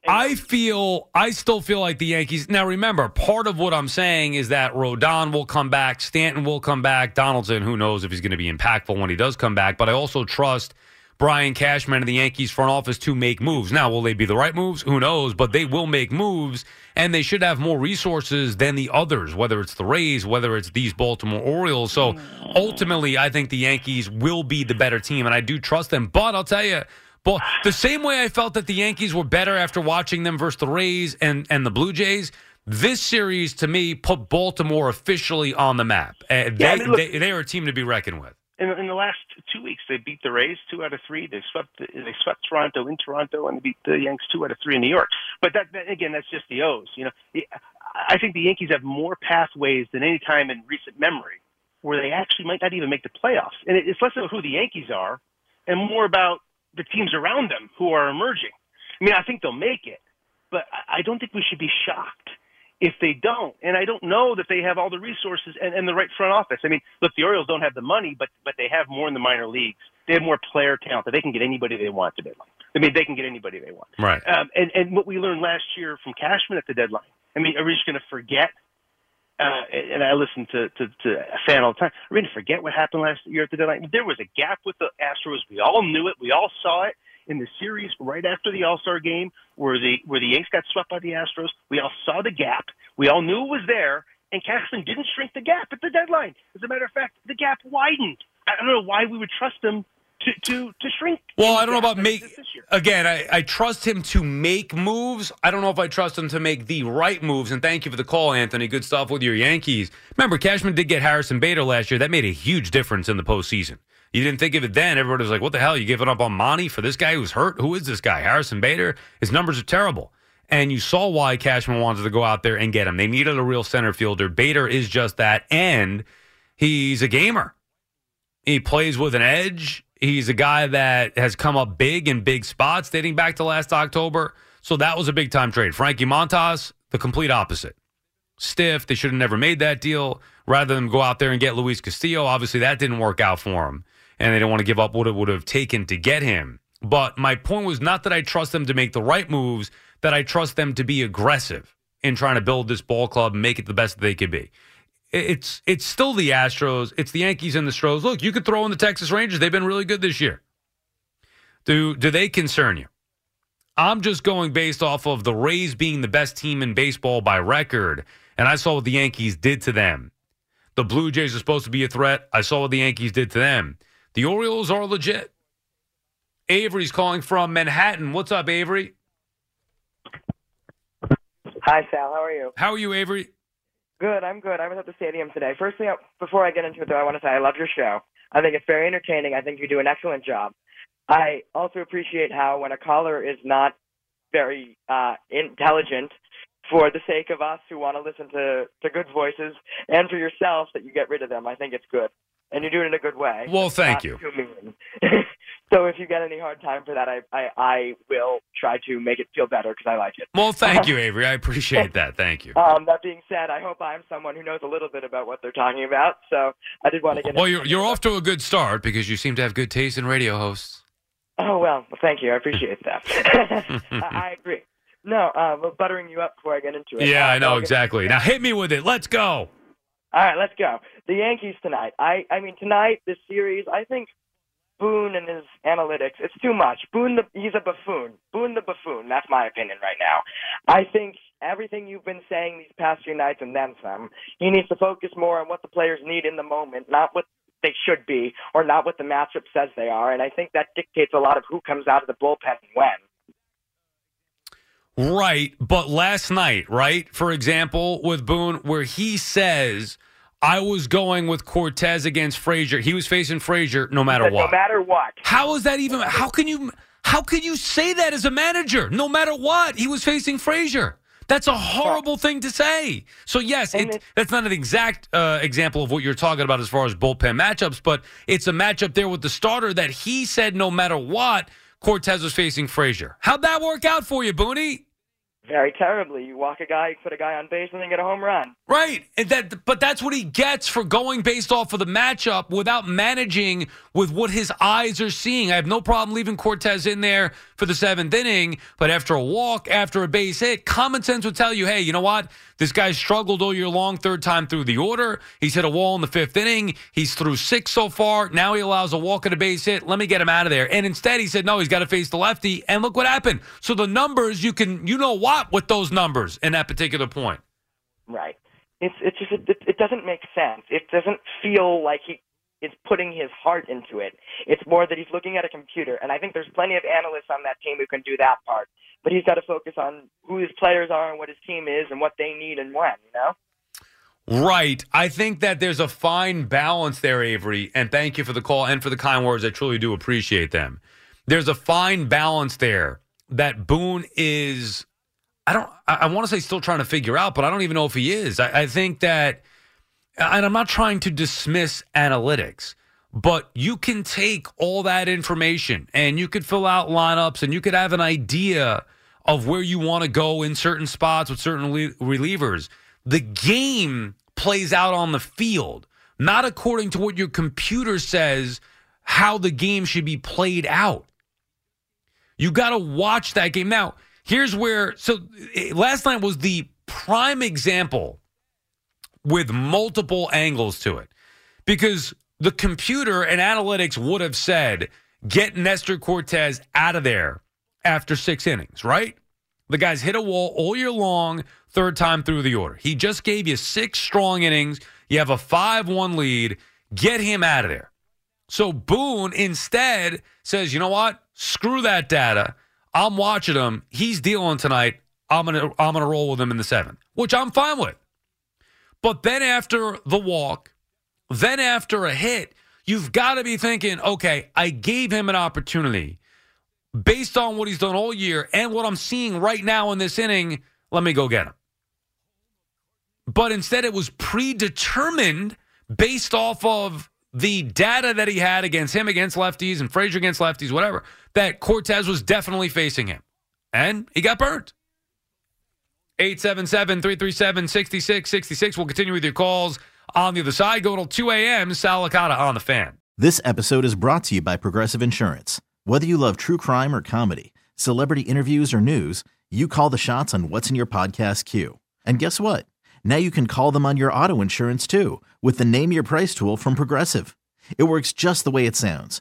I feel, I still feel like the Yankees. Now, remember, part of what I'm saying is that Rodon will come back, Stanton will come back, Donaldson, who knows if he's going to be impactful when he does come back. But I also trust Brian Cashman and the Yankees front office to make moves. Now, will they be the right moves? Who knows? But they will make moves, and they should have more resources than the others, whether it's the Rays, whether it's these Baltimore Orioles. So ultimately, I think the Yankees will be the better team, and I do trust them. But I'll tell you, but the same way I felt that the Yankees were better after watching them versus the Rays and, and the Blue Jays, this series to me put Baltimore officially on the map. Uh, they, I mean, look- they they are a team to be reckoned with. In, in the last two weeks, they beat the Rays two out of three. They swept they swept Toronto in Toronto, and beat the Yanks two out of three in New York. But that, that again, that's just the O's. You know, I think the Yankees have more pathways than any time in recent memory where they actually might not even make the playoffs. And it's less about who the Yankees are and more about the teams around them who are emerging. I mean, I think they'll make it, but I don't think we should be shocked if they don't. And I don't know that they have all the resources and, and the right front office. I mean, look, the Orioles don't have the money, but but they have more in the minor leagues. They have more player talent that they can get anybody they want to deadline. I mean, they can get anybody they want. Right. Um, and and what we learned last year from Cashman at the deadline. I mean, are we just going to forget? Uh, and I listen to, to to a fan all the time. Are we going to forget what happened last year at the deadline? There was a gap with the Astros. We all knew it. We all saw it in the series right after the All Star game, where the where the Yanks got swept by the Astros. We all saw the gap. We all knew it was there, and Cashman didn't shrink the gap at the deadline. As a matter of fact, the gap widened. I don't know why we would trust him to to to shrink. Well, I don't know about make. Again, I, I trust him to make moves. I don't know if I trust him to make the right moves. And thank you for the call, Anthony. Good stuff with your Yankees. Remember, Cashman did get Harrison Bader last year. That made a huge difference in the postseason. You didn't think of it then. Everybody was like, what the hell? You giving up on Monty for this guy who's hurt? Who is this guy? Harrison Bader? His numbers are terrible. And you saw why Cashman wanted to go out there and get him. They needed a real center fielder. Bader is just that. And he's a gamer. He plays with an edge. He's a guy that has come up big in big spots dating back to last October. So that was a big time trade. Frankie Montas, the complete opposite. Stiff. They should have never made that deal rather than go out there and get Luis Castillo. Obviously, that didn't work out for him. And they didn't want to give up what it would have taken to get him. But my point was not that I trust them to make the right moves, that I trust them to be aggressive in trying to build this ball club and make it the best that they could be it's it's still the Astros, it's the Yankees and the Stros. Look, you could throw in the Texas Rangers; they've been really good this year. Do do they concern you? I'm just going based off of the Rays being the best team in baseball by record, and I saw what the Yankees did to them. The Blue Jays are supposed to be a threat. I saw what the Yankees did to them. The Orioles are legit. Avery's calling from Manhattan. What's up, Avery? Hi, Sal. How are you? How are you, Avery? Good. I'm good. I was at the stadium today. Firstly, before I get into it, though, I want to say I love your show. I think it's very entertaining. I think you do an excellent job. I also appreciate how when a caller is not very uh, intelligent, for the sake of us who want to listen to, to good voices, and for yourself, that you get rid of them. I think it's good. And you're doing it in a good way. Well, thank you. so if you get any hard time for that, I, I, I will try to make it feel better because I like it. Well, thank you, Avery. I appreciate that. Thank you. Um, that being said, I hope I'm someone who knows a little bit about what they're talking about. So I did want to get. Well, you're you're off to a good start because you seem to have good taste in radio hosts. Oh well, well, thank you. I appreciate that. I, I agree. No, uh, but buttering you up before I get into it. Yeah, I know exactly. Now hit me with it. Let's go. All right, let's go. The Yankees tonight. I, I mean, tonight this series. I think Boone and his analytics. It's too much. Boone, the, he's a buffoon. Boone the buffoon. That's my opinion right now. I think everything you've been saying these past few nights and then some. He needs to focus more on what the players need in the moment, not what they should be, or not what the matchup says they are. And I think that dictates a lot of who comes out of the bullpen and when. Right, but last night, right? For example, with Boone, where he says, "I was going with Cortes against Frazier. He was facing Frazier no matter But what." No matter what. How is that even? How can you? How can you say that as a manager? No matter what, he was facing Frazier. That's a horrible thing to say. So yes, it, that's not an exact uh, example of what you're talking about as far as bullpen matchups, but it's a matchup there with the starter that he said no matter what, Cortes was facing Frazier. How'd that work out for you, Booney? Very terribly. You walk a guy, put a guy on base, and then get a home run. Right. And that but that's what he gets for going based off of the matchup without managing with what his eyes are seeing. I have no problem leaving Cortes in there for the seventh inning, but after a walk, after a base hit, common sense would tell you, hey, you know what? This guy struggled all year long, third time through the order. He's hit a wall in the fifth inning. He's through six so far. Now he allows a walk and a base hit. Let me get him out of there. And instead, he said, no, he's got to face the lefty. And look what happened. So the numbers, you can, you know what, with those numbers in that particular point. Right. It's it's just it, it doesn't make sense. It doesn't feel like he is putting his heart into it. It's more that he's looking at a computer, and I think there's plenty of analysts on that team who can do that part. But he's got to focus on who his players are and what his team is and what they need and when. You know. Right. I think that there's a fine balance there, Avery. And thank you for the call and for the kind words. I truly do appreciate them. There's a fine balance there that Boone is. I don't. I, I want to say still trying to figure out, but I don't even know if he is. I, I think that, and I'm not trying to dismiss analytics, but you can take all that information and you could fill out lineups and you could have an idea of where you want to go in certain spots with certain rel- relievers. The game plays out on the field, not according to what your computer says how the game should be played out. You got to watch that game. Now, here's where so eh, last night was the prime example with multiple angles to it because the computer and analytics would have said get Nestor Cortes out of there after six innings, right? The guy's hit a wall all year long, third time through the order. He just gave you six strong innings. You have a 5 1 lead. Get him out of there. So Boone instead says, you know what? Screw that data. I'm watching him. He's dealing tonight. I'm gonna I'm gonna roll with him in the seventh, which I'm fine with. But then after the walk, then after a hit, you've got to be thinking, okay, I gave him an opportunity based on what he's done all year and what I'm seeing right now in this inning. Let me go get him. But instead, it was predetermined based off of the data that he had against him against lefties and Frazier against lefties, whatever, that Cortes was definitely facing him. And he got burnt. 877 337 6666. We'll continue with your calls on the other side. Go till 2 a.m. Sal Licata on the fan. This episode is brought to you by Progressive Insurance. Whether you love true crime or comedy, celebrity interviews or news, you call the shots on what's in your podcast queue. And guess what? Now you can call them on your auto insurance too with the Name Your Price tool from Progressive. It works just the way it sounds.